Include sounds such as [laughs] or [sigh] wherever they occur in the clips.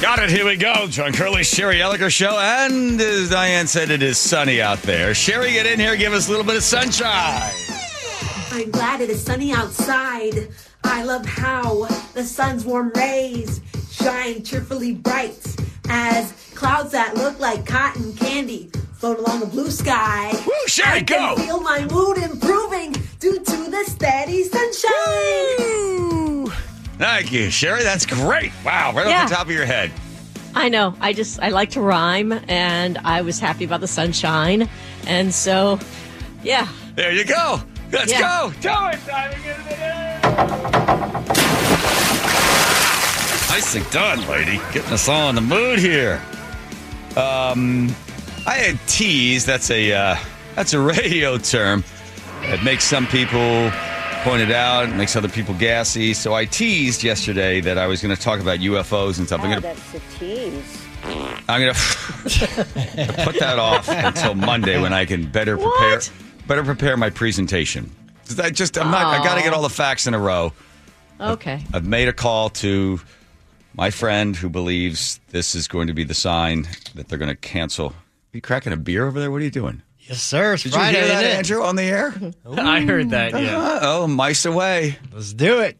Got it. Here we go. John Curley, Sherry Elliker show. And as Diane said, it is sunny out there. Sherry, get in here. Give us a little bit of sunshine. I'm glad it is sunny outside. I love how the sun's warm rays shine cheerfully bright as clouds that look like cotton candy float along the blue sky. Woo, Sherry, I go! feel my mood improving due to the steady sunshine. Thank you, Sherry. That's great. Wow, right Yeah. off the top of your head. I know. I just I like to rhyme, and I was happy about the sunshine, and so yeah. There you go. Let's Yeah. go. Tell it, Diamond. Nicely done, lady. Getting us all in the mood here. Um, I had teased. That's a uh, that's a [laughs] radio term that makes some people point it out, makes other people gassy. So I teased yesterday that I was going to talk about UFOs and stuff. I'm going to that's a tease. I'm gonna [laughs] put that off until Monday when I can better prepare What? better prepare my presentation. I just I'm not I got to get all the facts in a row. Okay. I've made a call to my friend who believes this is going to be the sign that they're going to cancel. Are you cracking a beer over there? What are you doing? Yes, sir. It's Did Friday, you hear that, isn't it? Andrew, on the air? [laughs] I heard that. Yeah. Uh, oh, mice away. Let's do it.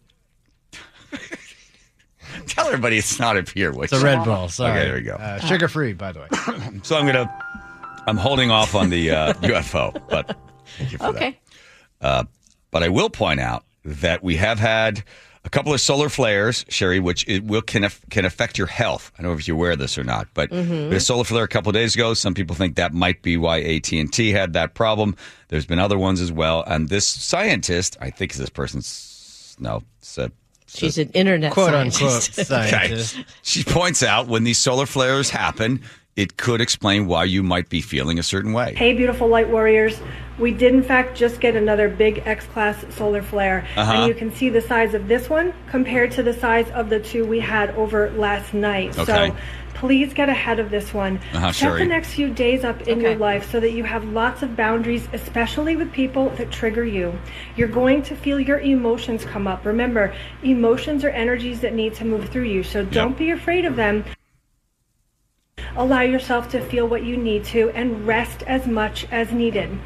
[laughs] Tell everybody it's not a beer. It's a Red Bull. Sorry. Okay, there we go. Uh, sugar free, by the way. [coughs] So I'm gonna I'm holding off on the uh, [laughs] UFO, but thank you for that. Okay. But I will point out that we have had a couple of solar flares, Sherry, which it will can aff- can affect your health. I don't know if you're aware of this or not, but mm-hmm. we had a solar flare a couple of days ago. Some people think that might be why AT and T had that problem. There's been other ones as well, and this scientist, I think this person's no, it's a She's an internet Quote unquote scientist. [laughs] scientist. She points out when these solar flares happen, it could explain why you might be feeling a certain way. Hey, beautiful light warriors. We did, in fact, just get another big X class solar flare. Uh-huh. And you can see the size of this one compared to the size of the two we had over last night. Okay. So please get ahead of this one. Uh-huh, Set Sherry. the next few days up in your life so that you have lots of boundaries, especially with people that trigger you. You're going to feel your emotions come up. Remember, emotions are energies that need to move through you. So don't be afraid of them. Allow yourself to feel what you need to and rest as much as needed.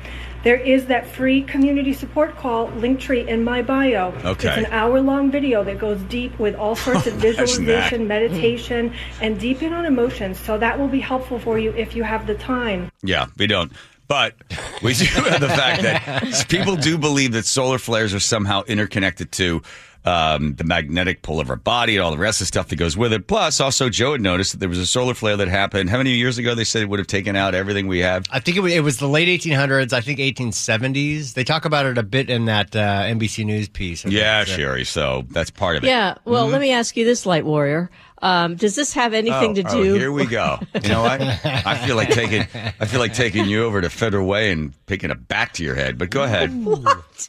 There is that free community support call, Linktree, in my bio. Okay. It's an hour long video that goes deep with all [laughs] sorts of Imagine visualization, meditation, and deep in on emotions. So that will be helpful for you if you have the time. Yeah, we don't. But we do have the fact that [laughs] people do believe that solar flares are somehow interconnected to um, the magnetic pull of our body and all the rest of the stuff that goes with it. Plus, also, Joe had noticed that there was a solar flare that happened. How many years ago they said it would have taken out everything we have? I think it was, it was the late 1800s. I think 1870s. They talk about it a bit in that uh, NBC News piece. I. Yeah, Sherry. So that's part of it. Yeah. Well, let me ask you this, Light Warrior. Um, does this have anything to Mm-hmm. Oh, do? oh, here we go. You know what? I feel like taking I feel like taking you over to Federal Way and picking a back to your head. But go ahead. [laughs] What?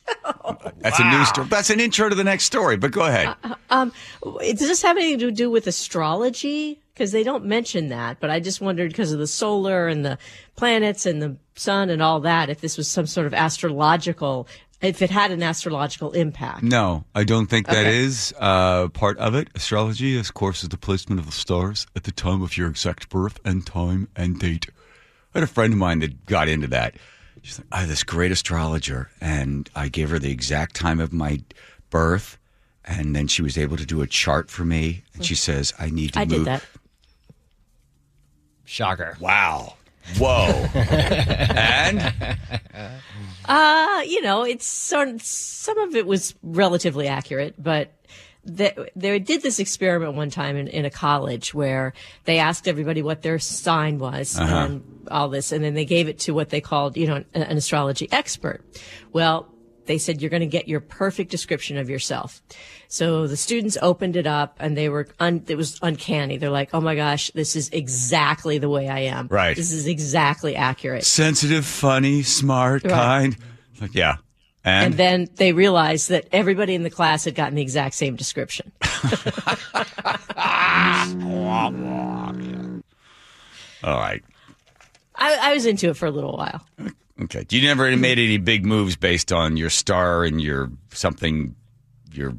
That's a new story. That's an intro to the next story. But go ahead. Does this have anything to do with astrology? Because they don't mention that, but I just wondered because of the solar and the planets and the sun and all that, if this was some sort of astrological, if it had an astrological impact. No, I don't think that Okay. is uh, part of it. Astrology, of course, is the placement of the stars at the time of your exact birth and time and date. I had a friend of mine that got into that. She's like, I have this great astrologer, and I gave her the exact time of my birth, and then she was able to do a chart for me. And she says, I need to I move. did that. Shocker. Wow. Whoa. and Uh, you know, it's sort some of it was relatively accurate, but they, they did this experiment one time in, in a college where they asked everybody what their sign was and all this, and then they gave it to what they called, you know, an, an astrology expert. Well, they said you're going to get your perfect description of yourself. So the students opened it up and they were un, it was uncanny. They're like, "Oh my gosh, this is exactly the way I am. Right. This is exactly accurate." sensitive, funny, smart, Right. kind. Like, yeah. And, And then they realized that everybody in the class had gotten the exact same description. [laughs] all right. I, I was into it for a little while. Uh, Okay. You never made any big moves based on your star and your something, your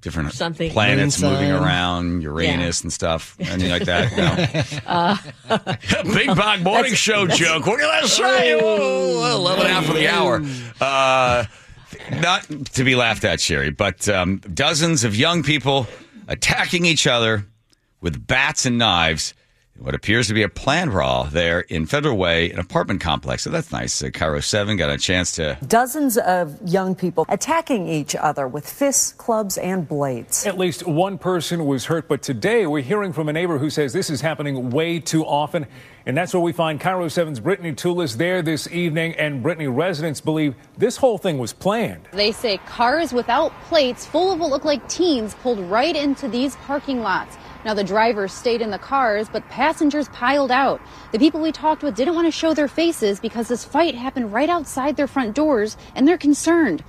different Something. planets Moon moving around, Uranus and stuff, anything like that. No. [laughs] [laughs] Big Bang [laughs] Morning Show joke. What did I say? Oh, 11 after the hour. Uh, not to be laughed at, Sherry, but um, dozens of young people attacking each other with bats and knives. In What appears to be a planned brawl there in Federal Way, an apartment complex. So that's nice. Uh, KIRO 7 got a chance to Dozens of young people attacking each other with fists, clubs, and blades. At least one person was hurt, but today we're hearing from a neighbor who says this is happening way too often. And that's where we find KIRO 7's Brittany Toulis there this evening. And Brittany residents believe this whole thing was planned. They say cars without plates, full of what look like teens, pulled right into these parking lots. Now, the drivers stayed in the cars, but passengers piled out. The people we talked with didn't want to show their faces because this fight happened right outside their front doors, and they're concerned.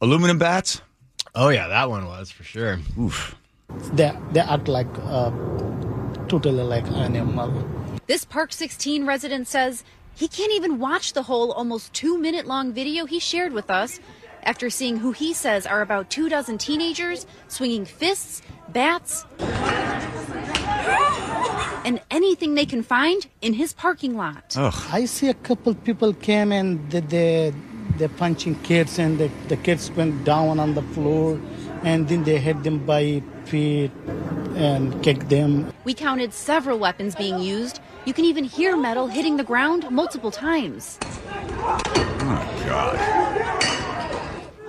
aluminum bats. Oh yeah, that one was for sure. Oof. they they act like uh, totally like animal. This Park 16 resident says he can't even watch the whole almost two minute long video he shared with us after seeing who he says are about two dozen teenagers swinging fists, bats, and anything they can find in his parking lot. I see a couple people came and they they they're punching kids and the, the kids went down on the floor and then they hit them by feet and kicked them. We counted several weapons being used. You can even hear metal hitting the ground multiple times. Oh, God.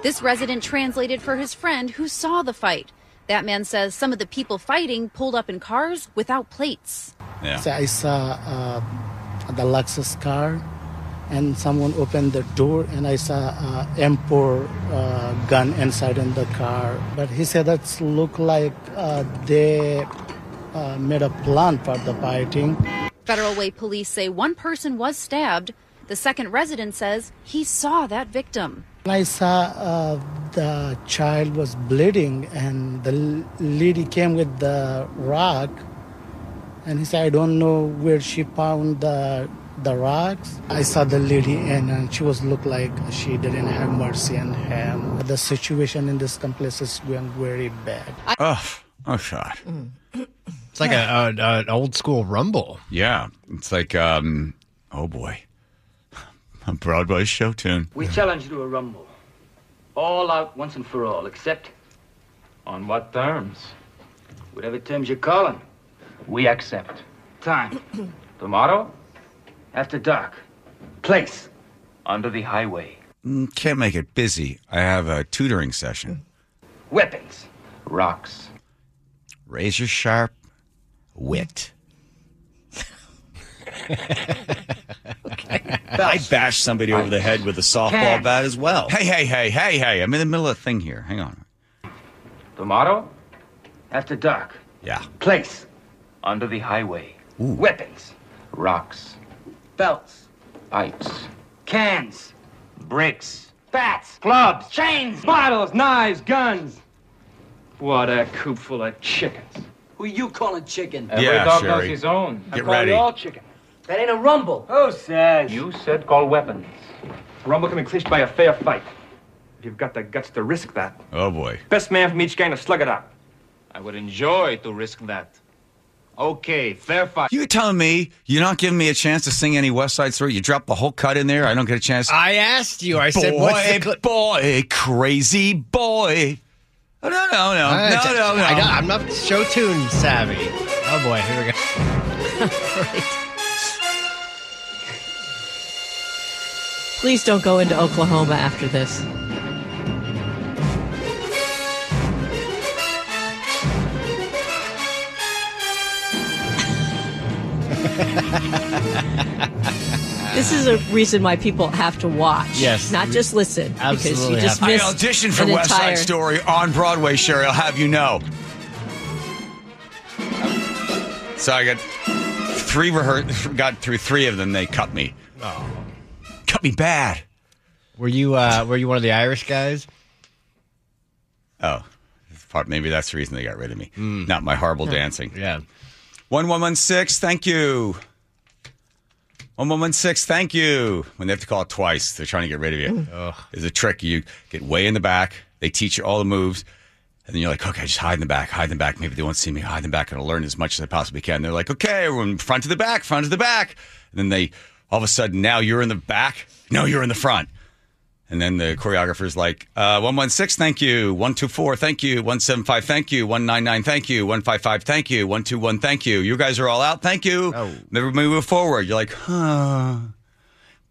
This resident translated for his friend who saw the fight. That man says some of the people fighting pulled up in cars without plates. Yeah. So I saw uh, the Lexus car and someone opened the door and I saw uh, M4 uh, gun inside in the car. But he said that looked like uh, they uh, made a plan for the fighting. Federal Way police say one person was stabbed. The second resident says he saw that victim. I saw uh, the child was bleeding, and the lady came with the rock, and he said, "I don't know where she found the the rocks." I saw the lady, and uh, she was looked like she didn't have mercy on him. The situation in this complex is going very bad. Oh, oh, God. It's like a, a, an old school rumble. Yeah. It's like, um, oh, boy. A Broadway show tune. We challenge you to a rumble. All out once and for all, except On what terms? whatever terms you're calling. We accept. Time. [clears throat] Tomorrow, After dark. Place. under the highway. Mm, Can't make it busy. I have a tutoring session. Weapons. Rocks. Razor sharp wit. [laughs] I bashed somebody over the head with a softball Can. bat as well. Hey, hey, hey, hey, hey. I'm in the middle of a thing here. Hang on. Tomorrow, After dark. Yeah. Place. under the highway. Weapons. Rocks. Belts. Pipes. Cans. Bricks. Bats. Clubs. Chains. Bottles, knives, guns. What a coop full of chickens. Who you calling chicken? Every Yeah, dog Sherry. knows his own. Get I call ready. you all chicken. That ain't a rumble. Who says? You said call weapons. Rumble can be clinched by a fair fight. If you've got the guts to risk that. Oh, boy. Best man from each gang to slug it out. I would enjoy to risk that. Okay, fair fight. You telling me you're not giving me a chance to sing any West Side Story? You drop the whole cut in there. I don't get a chance. I asked you. I said, boy, "What's the cl-" boy, crazy boy. Oh, no, no, no, I- no, no, no. I got, I'm not show tune savvy. Oh boy, here we go. [laughs] Please don't go into Oklahoma after this. This is a reason why people have to watch. Yes. Not just listen. because Absolutely you just have I missed auditioned for an West entire, Side Story on Broadway, Sherry. I'll have you know. So I got three rehears got through three of them. They cut me. Oh. Cut me bad. Were you uh, were you one of the Irish guys? Oh, maybe that's the reason they got rid of me. Not my horrible dancing. Yeah. One one one six. Thank you. 1116, thank you. When they have to call it twice, they're trying to get rid of you. Ugh. There's a trick. You get way in the back. They teach you all the moves. And then you're like, okay, just hide in the back, hide in the back. Maybe they won't see me. Hide in the back and I'll learn as much as I possibly can. They're like, okay, everyone, front to the back, front to the back. And then they, all of a sudden, now you're in the back. No, you're in the front. And then the choreographer's like, uh, 116, thank you. 124, thank you. 175, thank you. 199, thank you. 155, thank you. 121, thank you. You guys are all out, thank you. Oh. Then we move forward. You're like, huh,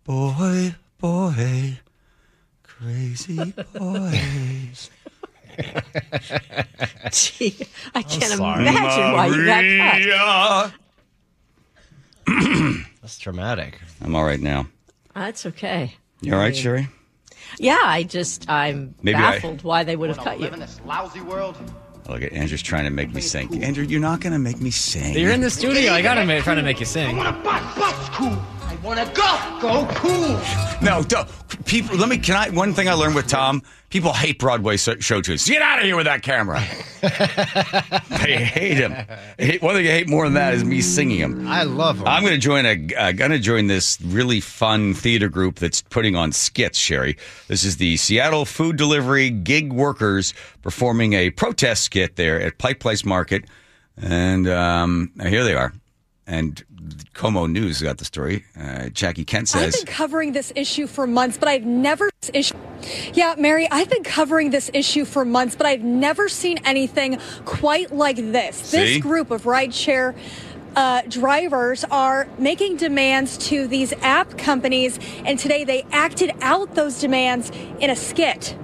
boy, boy, crazy boys. [laughs] Gee, I can't imagine why you got cut. [clears throat] [clears throat] Maria. That's traumatic. I'm all right now. Uh, That's okay. You all right, Sherry? Yeah, I just I'm Maybe I- baffled why they would have cut you. this lousy world. Oh, look at Andrew's trying to make me sing. Andrew, you're not going to make me sing. You're in the studio. I gotta ma- trying to make you sing. Bus, bus, cool. I wanna go, go cool. No, don't. people. Let me. Can I? One thing I learned with Tom: people hate Broadway so- show tunes. Get out of here with that camera. [laughs] they hate him. They hate- One thing I hate more than that is me singing him. I love him. I'm going to join a. Uh, going to join this really fun theater group that's putting on skits. Sherry, this is the Seattle Food Delivery Gig Workers performing a protest skit there at Pike Place Market, and um, here they are. And KOMO News got the story. Uh, Jackie Kent says, I've been covering this issue for months, but I've never issue. Yeah, Mary, I've been covering this issue for months, but I've never seen anything quite like this. See? This group of rideshare uh, drivers are making demands to these app companies, and today they acted out those demands in a skit.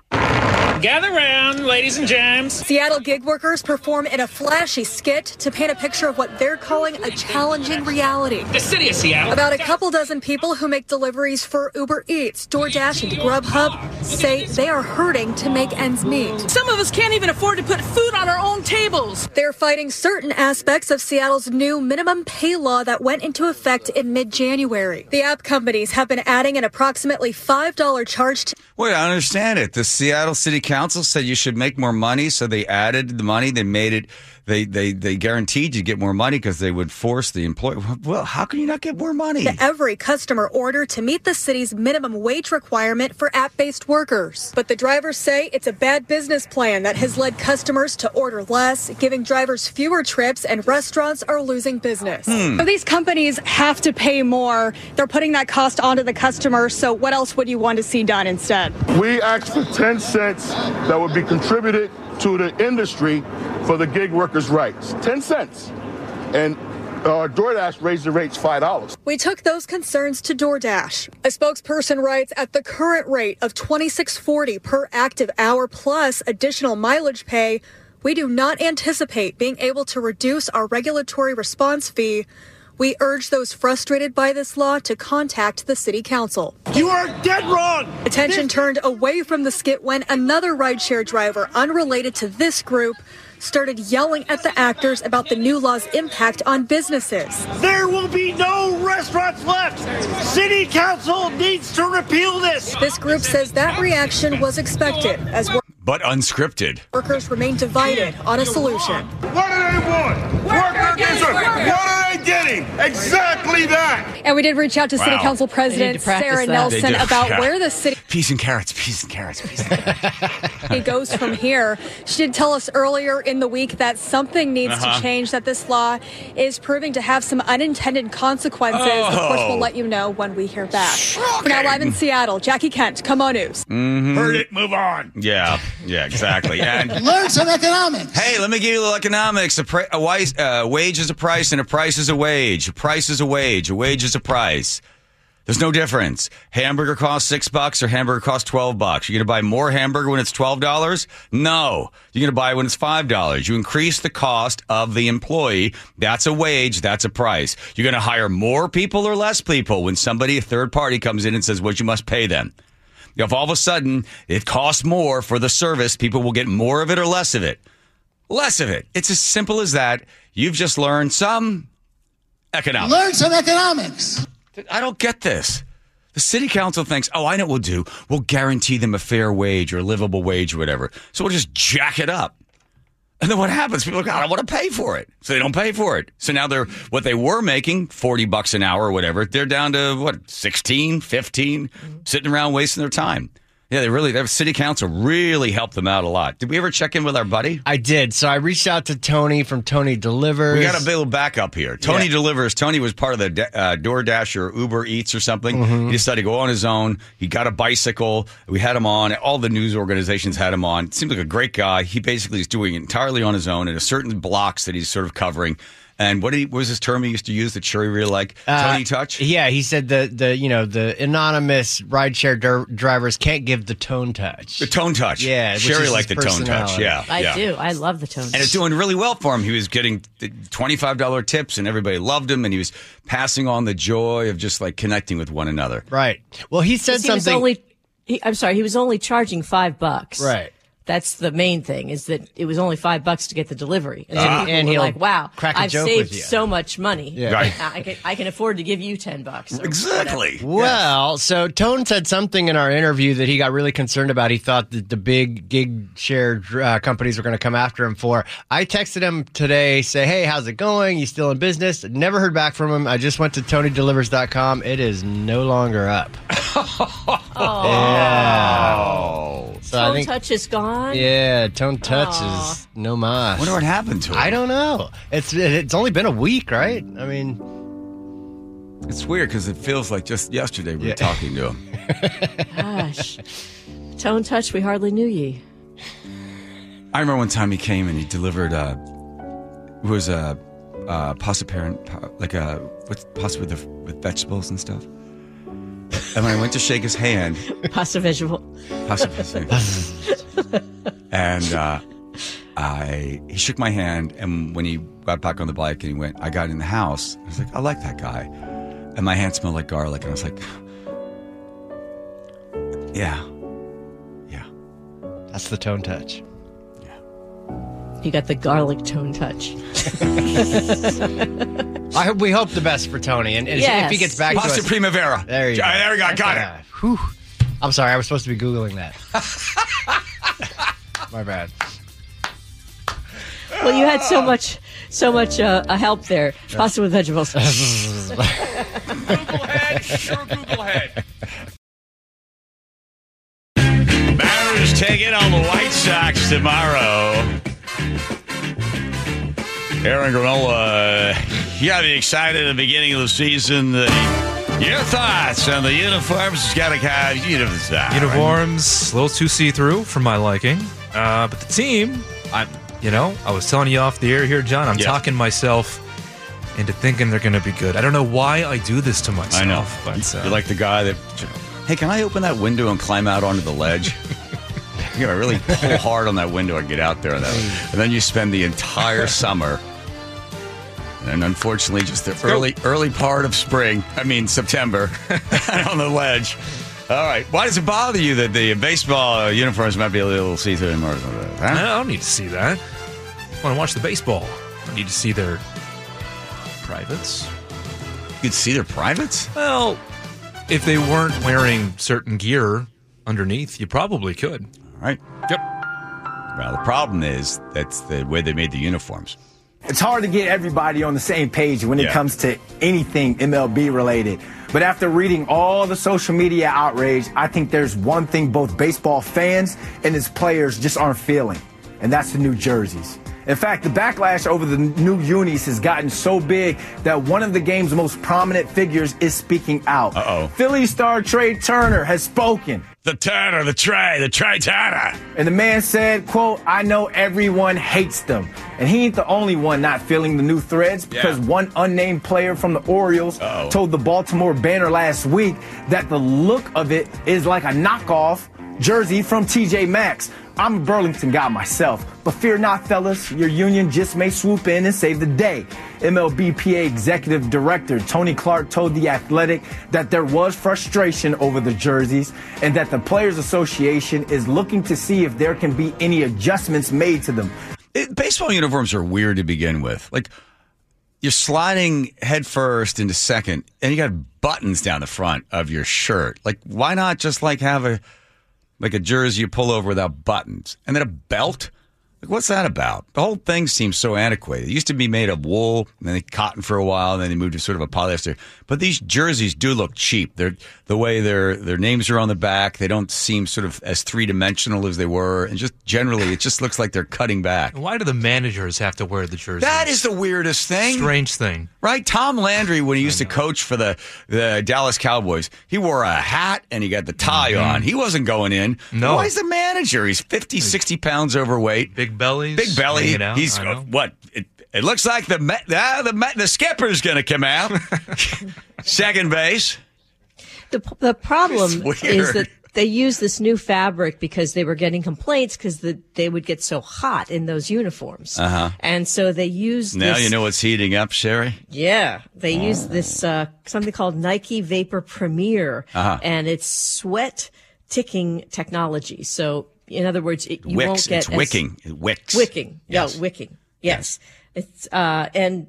Gather round, ladies and gents. Seattle gig workers perform in a flashy skit to paint a picture of what they're calling a challenging reality. The city of Seattle. About a couple dozen people who make deliveries for Uber Eats, DoorDash, and Grubhub say they are hurting to make ends meet. Some of us can't even afford to put food on our own tables. They're fighting certain aspects of Seattle's new minimum pay law that went into effect in mid January. The app companies have been adding an approximately $5 charge to Wait, I understand it. The Seattle City Council said you should make more money, so they added the money. They made it. They they they guaranteed you get more money because they would force the employer. Well, how can you not get more money? to every customer order to meet the city's minimum wage requirement for app based workers. But the drivers say it's a bad business plan that has led customers to order less, giving drivers fewer trips, and restaurants are losing business. Hmm. So these companies have to pay more. They're putting that cost onto the customer. So what else would you want to see done instead? We asked for 10 cents that would be contributed to the industry for the gig workers' rights. 10 cents. And uh, DoorDash raised the rates $5. We took those concerns to DoorDash. A spokesperson writes at the current rate of 26.40 per active hour plus additional mileage pay, we do not anticipate being able to reduce our regulatory response fee. We urge those frustrated by this law to contact the city council. You are dead wrong. Attention turned away from the skit when another rideshare driver unrelated to this group started yelling at the actors about the new law's impact on businesses. There will be no restaurants left. City Council needs to repeal this. This group says that reaction was expected as wor- But unscripted. workers remain divided on a solution. What do they want? Worker against worker. What are they getting? Exactly that. And we did reach out to City Wow. Council President need to practice Sara that. Nelson about Yeah. where the city Peas and carrots. Peas and carrots. Peas and carrots. [laughs] It goes from here. She did tell us earlier in the week that something needs Uh-huh. to change, that this law is proving to have some unintended consequences. Of course, Oh. we'll let you know when we hear back. For now, live in Seattle, Jackie Kent, KOMO News. Mhm. Heard it. Move on. Yeah. Yeah. Exactly. And [laughs] Learn some economics. Hey, let me give you a little economics. A, pri- a wise, uh, wage is a price, and a price is a wage. A price is a wage. A wage is a price. There's no difference. Hamburger costs six bucks, or hamburger costs twelve bucks. You're gonna buy more hamburger when it's twelve dollars? No, you're gonna buy it when it's five dollars. You increase the cost of the employee. That's a wage. That's a price. You're gonna hire more people or less people when somebody, a third party, comes in and says what you must pay them. If all of a sudden it costs more for the service, people will get more of it or less of it. Less of it. It's as simple as that. You've just learned some economics. Learn some economics. I don't get this. The city council thinks, oh, I know what we'll do. We'll guarantee them a fair wage or a livable wage or whatever. So we'll just jack it up. And then what happens? People are like, I don't want to pay for it. So they don't pay for it. So now they're, what they were making, 40 bucks an hour or whatever, they're down to what, 16, 15, mm-hmm. sitting around wasting their time. Yeah, they really, their city council really helped them out a lot. Did we ever check in with our buddy? I did. So I reached out to Tony from Tony Delivers. We got a little backup here. Tony Yeah. delivers. Tony was part of the uh, DoorDash or Uber Eats or something. Mhm. He decided to go on his own. He got a bicycle. We had him on. All the news organizations had him on. Seems like a great guy. He basically is doing it entirely on his own in a certain blocks that he's sort of covering. And what, he, what was his term he used to use that Sherry really like? Uh, Tony Touch? Yeah, he said the the you know the anonymous rideshare dr- drivers can't give the tone touch. The tone touch. Yeah, which Sherry is liked the tone touch. Yeah. I yeah. do. I love the tone. Touch. And it's doing really well for him. He was getting $25 tips and everybody loved him and he was passing on the joy of just like connecting with one another. Right. Well, he said He was something. only, he, I'm sorry, he was only charging five bucks. Right. That's the main thing is that it was only five bucks to get the delivery. And, And- so people and he'll like, wow, crack a I've joke saved with you. so much money. Yeah. Right. [laughs] I can, I can afford to give you 10 bucks. or Exactly. Well, so Tone said something in our interview that he got really concerned about. He thought that the big gig share uh, companies were going to come after him for. I texted him today, say, "Hey, how's it going? You still in business?" Never heard back from him. I just went to TonyDelivers.com. It is no longer up. [laughs] Yeah. So I Tone think, touch is gone. Yeah, Tone Touch Aw. is no mas. Wonder what happened to him. I don't know. It's it's only been a week, right? I mean, It's weird because it feels like just yesterday we were talking to him. [laughs] Gosh. Tone touch, we hardly knew ye. I remember one time he came and he delivered uh it was a uh, pasta parent, like a what's pasta with the, with vegetables and stuff. And when I went to shake his hand, Pasta vegetable. pasta, [laughs] and uh, I he shook my hand, and when he got back on the bike and he went, I got in the house. I was like, I like that guy, and my hand smelled like garlic, and I was like, Yeah, yeah, that's the Tone Touch. You got the garlic tone touch. [laughs] I hope we hope the best for Tony, and, and if Yes. he gets back to Pasta us, Primavera. There you go. There we go. Got it. Whew. I'm sorry, I was supposed to be googling that. [laughs] My bad. Well, you had so much, so much uh, uh, help there. Pasta with vegetables. [laughs] Google head, sure Google head. Mariners taking on the White Sox tomorrow. Aaron Granola, you got to be excited at the beginning of the season. Uh, your thoughts on the uniforms? It's got to have uniforms. Uniforms, a little too see through for my liking. Uh, but the team, I, you know, I was telling you off the air here, John. I'm Yeah. talking myself into thinking they're going to be good. I don't know why I do this to myself. I know. but uh, You're like the guy that, hey, can I open that window and climb out onto the ledge? [laughs] you know, I really pull hard on that window and get out there. And then, and then you spend the entire [laughs] summer. And unfortunately, just the early early part of spring, I mean September, [laughs] [laughs] on the ledge. All right. Why does it bother you that the baseball uh, uniforms might be a little see-through and more? I don't need to see that. I want to watch the baseball. I need to see their privates. You could see their privates? Well, if they weren't wearing certain gear underneath, you probably could. All right. Yep. Well, the problem is that's the way they made the uniforms. It's hard to get everybody on the same page when it Yeah. comes to anything MLB related. But after reading all the social media outrage, I think there's one thing both baseball fans and its players just aren't feeling, and that's the new jerseys. In fact, the backlash over the new unis has gotten so big that one of the game's most prominent figures is speaking out. Uh-oh. Philly star Trea Turner has spoken. The Turner, the Trea, the Trea Turner. And the man said, quote, I know everyone hates them. And he ain't the only one not feeling the new threads because Yeah. one unnamed player from the Orioles Uh-oh. told the Baltimore Banner last week that the look of it is like a knockoff jersey from TJ Maxx. I'm a Burlington guy myself, but fear not, fellas, your union just may swoop in and save the day. MLBPA Executive Director Tony Clark told The Athletic that there was frustration over the jerseys and that the Players Association is looking to see if there can be any adjustments made to them. It, baseball uniforms are weird to begin with. Like you're sliding headfirst into second, and you got buttons down the front of your shirt. Like, why not just like have a like a jersey you pull over without buttons, and then a belt? Like, what's that about? The whole thing seems so antiquated. It used to be made of wool, and then they cotton for a while, and then they moved to sort of a polyester. But these jerseys do look cheap. They're the way their their names are on the back. They don't seem sort of as three dimensional as they were, and just generally, it just looks like they're cutting back. Why do the managers have to wear the jerseys? That is the weirdest thing. Strange thing. Right? Tom Landry, when he used to coach for the, the Dallas Cowboys, he wore a hat and he got the tie mm-hmm. on. He wasn't going in. No. Why is the manager? He's 50, 60 pounds overweight. Big bellies. Big belly. hanging out, He's I know. what? It, it looks like the ma- ah, the ma- the skipper's going to come out. [laughs] Second base. The, the problem is that they use this new fabric because they were getting complaints because the, they would get so hot in those uniforms. Uh huh. And so they use Now this, you know what's heating up, Sherry. Yeah, they use this uh, something called Nike Vapor Premier, Uh-huh. and it's sweat ticking technology. So, in other words, it, you Wicks. won't get it's as- wicking. Wicks. Wicking, Yes. yeah, wicking. Yes, it's uh, and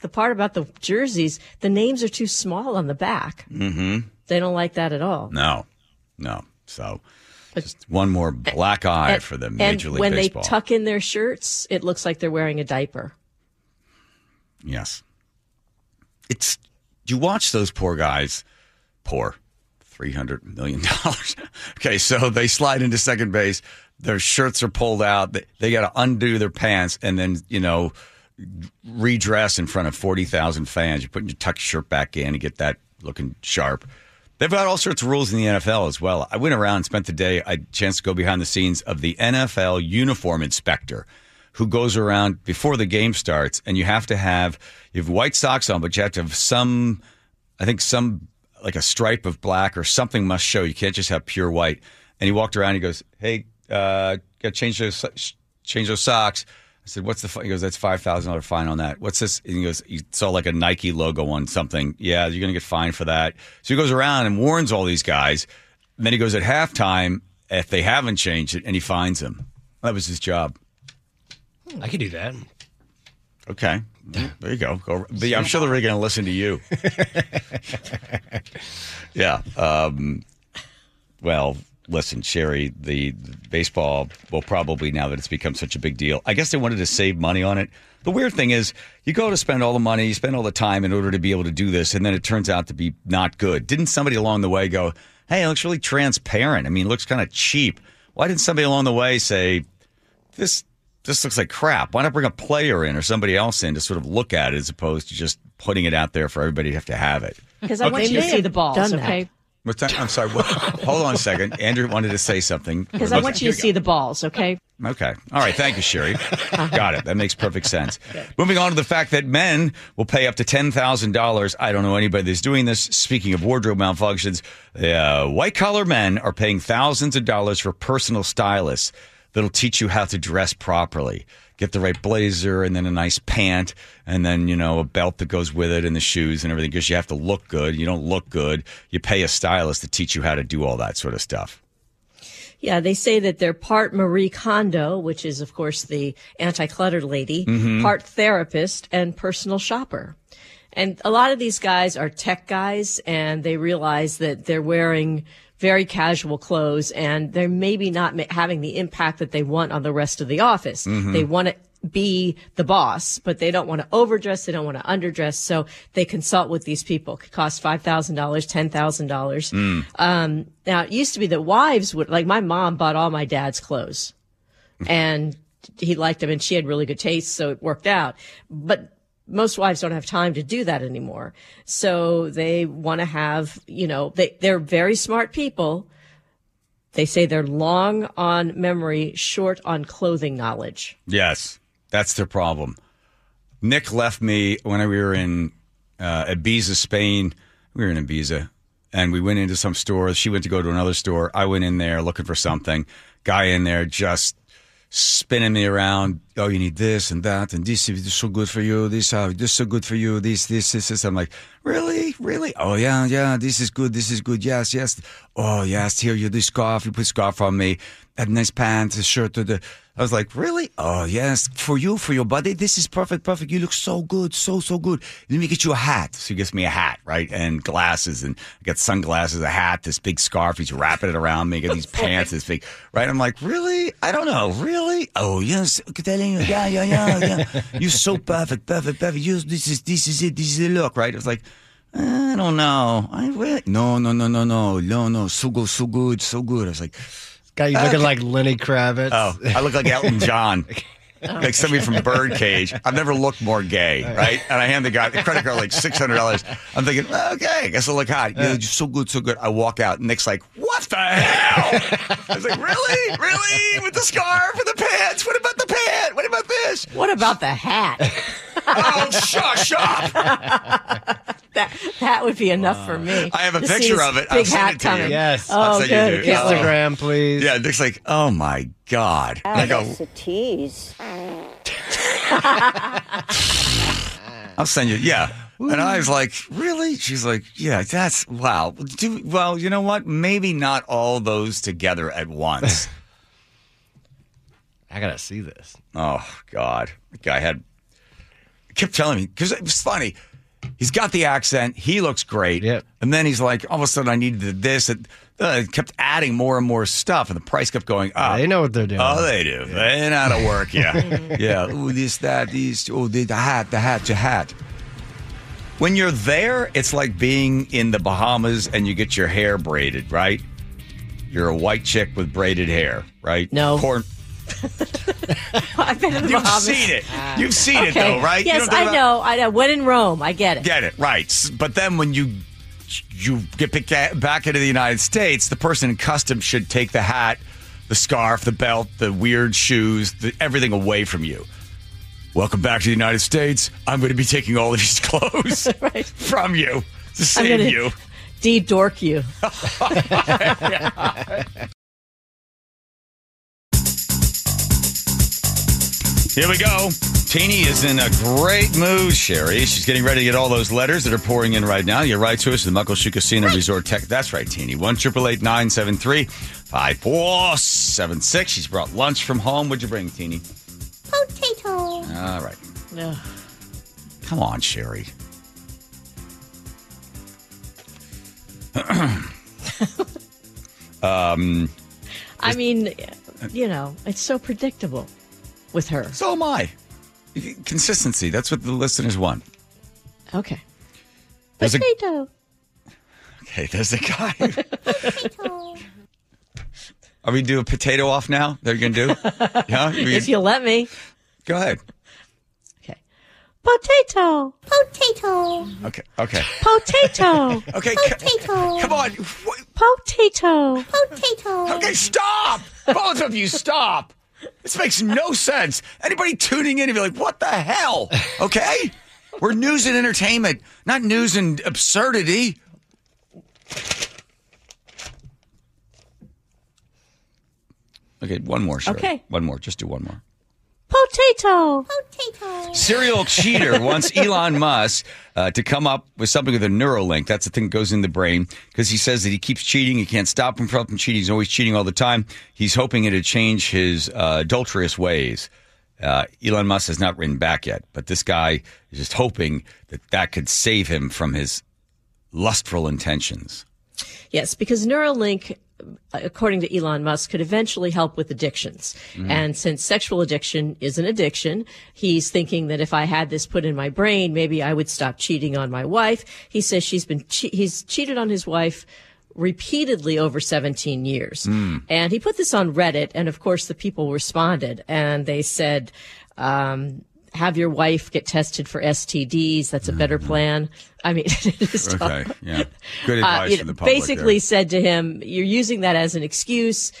the part about the jerseys, the names are too small on the back. Mm-hmm. They don't like that at all. No, no. So just one more black eye And- for the Major League when Baseball. they tuck in their shirts, it looks like they're wearing a diaper. Yes. It's you watch those poor guys poor. Three hundred million dollars. [laughs] okay, so they slide into second base. Their shirts are pulled out. They, they got to undo their pants and then you know redress in front of forty thousand fans. You're putting your tuck shirt back in and get that looking sharp. They've got all sorts of rules in the NFL as well. I went around and spent the day. I had a chance to go behind the scenes of the NFL uniform inspector who goes around before the game starts, and you have to have you have white socks on, but you have to have some, I think some like a stripe of black or something must show. You can't just have pure white. And he walked around. He goes, "Hey, uh, got to change those change those socks." I said, "What's the?" He goes, "That's five thousand dollar fine on that." What's this? And he goes, "He saw like a Nike logo on something. Yeah, you're gonna get fined for that." So he goes around and warns all these guys. And then he goes at halftime if they haven't changed it, and he finds them. That was his job. I could do that. Okay. There you go. go but yeah, I'm sure they're really going to listen to you. [laughs] yeah. Um, well, listen, Sherry, the, the baseball will probably, now that it's become such a big deal, I guess they wanted to save money on it. The weird thing is, you go to spend all the money, you spend all the time in order to be able to do this, and then it turns out to be not good. Didn't somebody along the way go, hey, it looks really transparent? I mean, it looks kind of cheap. Why didn't somebody along the way say, this this looks like crap. Why not bring a player in or somebody else in to sort of look at it as opposed to just putting it out there for everybody to have to have it? Because I want you to see the balls, okay? What's that? I'm sorry. What? [laughs] Hold on a second. Andrew wanted to say something. [laughs] Because I want you to see the balls, okay? Okay. All right. Thank you, Sherry. [laughs] Got it. That makes perfect sense. Moving on to the fact that men will pay up to $10,000. I don't know anybody that's doing this. Speaking of wardrobe malfunctions, uh, white collar men are paying thousands of dollars for personal stylists that'll teach you how to dress properly. Get the right blazer and then a nice pant and then, you know, a belt that goes with it and the shoes and everything because you have to look good. You don't look good. You pay a stylist to teach you how to do all that sort of stuff. Yeah, they say that they're part Marie Kondo, which is, of course, the anti-clutter lady, Mhm. part therapist and personal shopper. And a lot of these guys are tech guys and they realize that they're wearing very casual clothes and they're maybe not ma- having the impact that they want on the rest of the office. Mhm. They want to be the boss, but they don't want to overdress. They don't want to underdress. So they consult with these people. It could cost $5,000, $10,000. Mm. Um, now it used to be that wives would, like my mom bought all my dad's clothes and he liked them and she had really good taste. So it worked out. But most wives don't have time to do that anymore. So they want to have, you know, they, they're very smart people. They say they're long on memory, short on clothing knowledge. Yes, that's their problem. Nick left me when we were in uh, Ibiza, Spain. We were in Ibiza, and we went into some store. She went to go to another store. I went in there looking for something. Guy in there just spinning me around. Oh, you need this and that, and this is so good for you. This, uh, this is so good for you. This, this, this, this. I'm like, really, really? Oh yeah, yeah. This is good. This is good. Yes, yes. Oh yes. Here you this scarf. You put scarf on me. That nice pants, a shirt. To the. I was like, really? Oh yes, for you, for your body. This is perfect, perfect. You look so good, so so good. Let me get you a hat. So he gets me a hat, right, and glasses, and I got sunglasses, a hat, this big scarf. He's wrapping it around me. Got these [laughs] pants, this big, right? I'm like, really? I don't know, really? Oh yes, telling you, yeah, yeah, yeah, yeah. You're so perfect, perfect, perfect. You, this is this is it. This is the look, right? It's was like. I don't know. I really, no, no, no, no, no, no, no. So good, so good, so good. I was like, Guy, you looking Okay. like Lenny Kravitz. Oh, I look like Elton John. [laughs] Like somebody from Birdcage. I've never looked more gay, right? And I hand the guy the credit card like six hundred dollars. I'm thinking, okay, I guess I look hot. Yeah, you're so good, so good. I walk out. Nick's like, what the hell? I was like, really, really, with the scarf and the pants. What about the pant? What about this? What about the hat? [laughs] oh, shush up! [laughs] that that would be enough for me. I have a to picture of it. I'll Big send hat it to you. coming. Yes. Oh, I'll Oh, you good. to- good. Instagram, please. Yeah, Nick's like, oh my god. And I go, a tease. [laughs] I'll send you. Yeah. And I was like, really? She's like, yeah, that's wow. Do, well, you know what? Maybe not all those together at once. I gotta see this. oh God, the guy had kept telling me because it was funny. He's got the accent. He looks great. Yep. And then he's like, all of a sudden, I needed this. And uh, kept adding more and more stuff, and the price kept going up. They know what they're doing. Oh, they do. They know how to work, yeah. [laughs] yeah. Ooh, this, that, these. Oh, the, the hat, the hat, the hat. When you're there, it's like being in the Bahamas and you get your hair braided, right? You're a white chick with braided hair, right? No. Corn. [laughs] I've been in the You've Bahamas. seen it. Ah. You've seen it, Okay. though, right? You Yes, know what I'm I talking know. I know. When in Rome, I get it. Get it right, S- but then when you you get picked a- back into the United States, the person in customs should take the hat, the scarf, the belt, the weird shoes, the, everything away from you. Welcome back to the United States. I'm going to be taking all of these [laughs] clothes [laughs] from you to I'm save gonna you. de-dork you. Here we go. Teeny is in a great mood, Sherry. She's getting ready to get all those letters that are pouring in right now. You write to us at the Muckleshoot Casino Resort Tech. That's right, Teeny. 1 973 5476. She's brought lunch from home. What'd you bring, Teeny? Potato. All right. Ugh. Come on, Sherry. [laughs] um, I mean, you know, it's so predictable with her. so am I. Consistency. That's what the listeners want. Okay. There's a- Potato. Okay, there's a guy. [laughs] Potato. Are we doing potato off now? That you're gonna do? [laughs] Yeah. If you let me. go ahead. Okay. Potato. Potato. Okay. Okay. Potato. [laughs] Okay. c- Potato. Come on. Potato. Potato. Okay. Stop. Both of you, stop. This makes no sense. Anybody tuning in, and be like, "What the hell?" Okay. We're news and entertainment, not news and absurdity. Okay, one more. Okay. One more. Just do one more. Potato. Potato. Serial [laughs] cheater wants Elon Musk uh, to come up with something with a Neuralink. That's the thing that goes in the brain because he says that he keeps cheating. He can't stop him from cheating. He's always cheating all the time. He's hoping it to change his uh, adulterous ways. Uh, Elon Musk has not written back yet, but this guy is just hoping that that could save him from his lustful intentions. Yes, because Neuralink, according to Elon Musk, could eventually help with addictions. Mm-hmm. And since sexual addiction is an addiction, he's thinking that if I had this put in my brain, maybe I would stop cheating on my wife. He says she's been che- he's cheated on his wife repeatedly over 17 years. Hmm. And he put this on Reddit, and of course the people responded, and they said, um, have your wife get tested for STDs. That's a better plan. I mean, [laughs] it is. Okay, yeah. [laughs] Good Uh, advice you from know, the public. basically there. said to him, "You're using that as an excuse.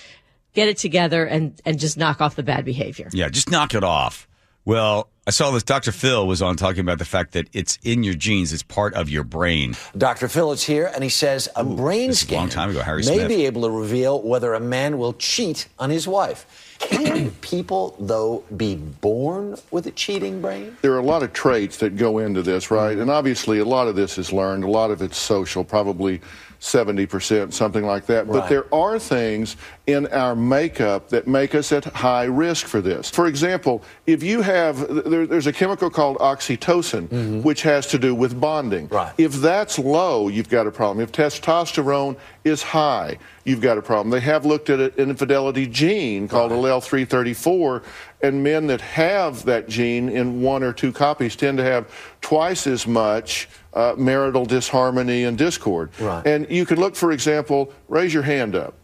Get it together and and just knock off the bad behavior." Yeah, just knock it off. Well, I saw this. Dr. Phil was on talking about the fact that it's in your genes. It's part of your brain. Dr. Phil is here, and he says a brain this is a scan long time ago, Harry may Smith. be able to reveal whether a man will cheat on his wife. Can people, though, be born with a cheating brain? There are a lot of traits that go into this, right? Mm-hmm. And obviously, a lot of this is learned. A lot of it's social, probably 70%, something like that. But there are things in our makeup that make us at high risk for this. For example, if you have, there, there's a chemical called oxytocin, mm-hmm. which has to do with bonding. Right. If that's low, you've got a problem. If testosterone is high, you've got a problem. They have looked at an infidelity gene called allele 334, and men that have that gene in one or two copies tend to have twice as much uh, marital disharmony and discord. Right. And you could look, for example, raise your hand up.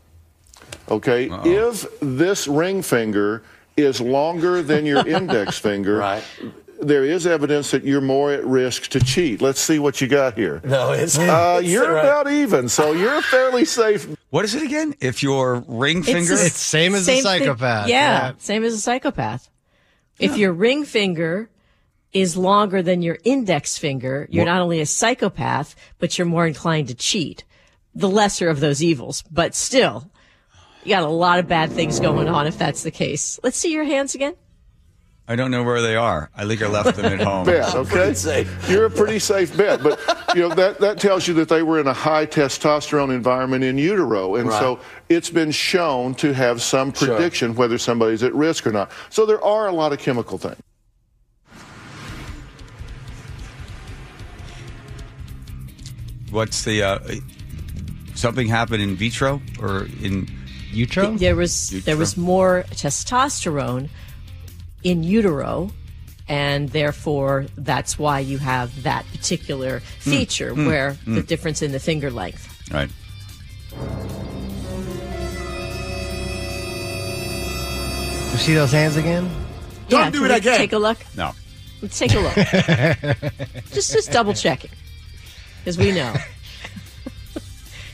Okay, if this ring finger is longer than your index [laughs] finger, Right. There is evidence that you're more at risk to cheat. Let's see what you got here. No, it's- uh, [laughs] it's you're right. about even, so you're fairly safe. What is it again? If your ring finger, It's finger, the same as same a psychopath. thing- Yeah, same as a psychopath. If your ring finger is longer than your index finger, you're What- not only a psychopath, but you're more inclined to cheat. The lesser of those evils, but still, you got a lot of bad things going on if that's the case. Let's see your hands again. I don't know where they are. I think I left them at home. [laughs] Bet, okay? You're a pretty safe bet, but you know that that tells you that they were in a high testosterone environment in utero, and so it's been shown to have some Sure. prediction whether somebody's at risk or not. So there are a lot of chemical things. What's the uh, something happened in vitro or in utero? There was there was more testosterone in utero, and therefore that's why you have that particular feature mm, where mm. the difference in the finger length. Right. You see those hands again? Don't yeah, it again. Take a look. No. Let's take a look. [laughs] just just double checking, because we know.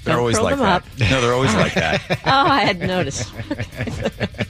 They're always like them that. up. No, they're always like that. [laughs] Oh, I hadn't noticed. [laughs]